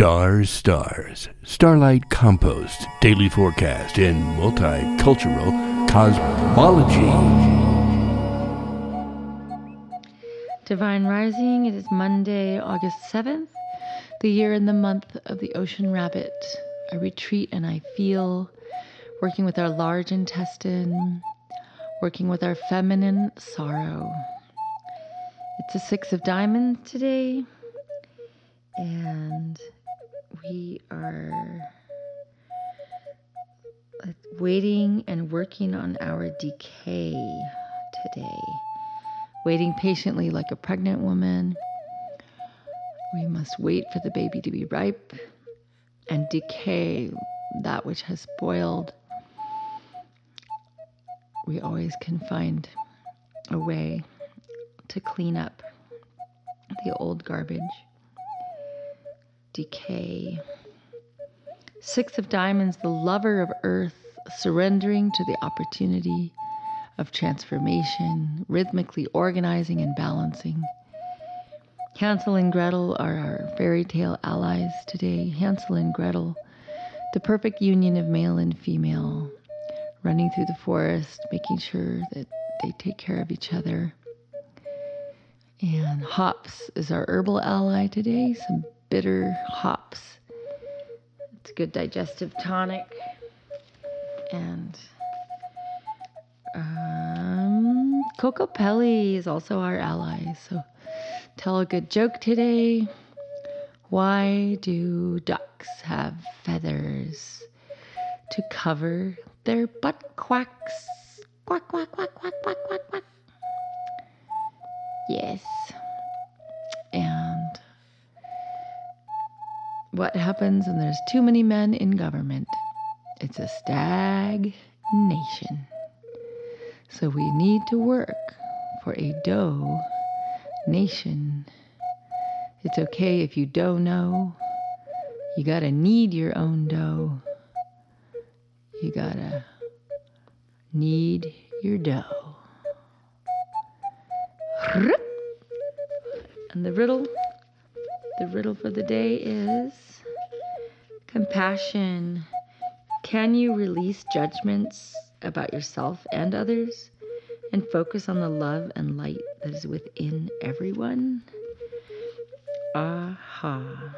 Stars, stars, starlight compost, daily forecast, and multicultural cosmology. Divine Rising, it is Monday, August 7th, the year and the month of the Ocean Rabbit. I retreat and I feel, working with our large intestine, working with our feminine sorrow. It's a Six of Diamonds today, and we are uh, waiting and working on our decay today. Waiting patiently like a pregnant woman. We must wait for the baby to be ripe and decay that which has spoiled. We always can find a way to clean up the old garbage decay. Six of Diamonds, the lover of earth, surrendering to the opportunity of transformation, rhythmically organizing and balancing. Hansel and Gretel are our fairy tale allies today. Hansel and Gretel, the perfect union of male and female, running through the forest, making sure that they take care of each other. And hops is our herbal ally today. Some bitter hops. It's a good digestive tonic. And um, Kokopelli is also our ally. So tell a good joke today. Why do ducks have feathers? To cover their butt quacks. Quack, quack, quack, quack, quack, quack, quack. Yes. What happens when there's too many men in government. It's a stagnation. So we knead to work for a dough nation. It's okay if you don't know. You gotta knead your own dough. You gotta need your dough. And the riddle, the riddle for the day is Compassion. Can you release judgments about yourself and others and focus on the love and light that is within everyone? Aha.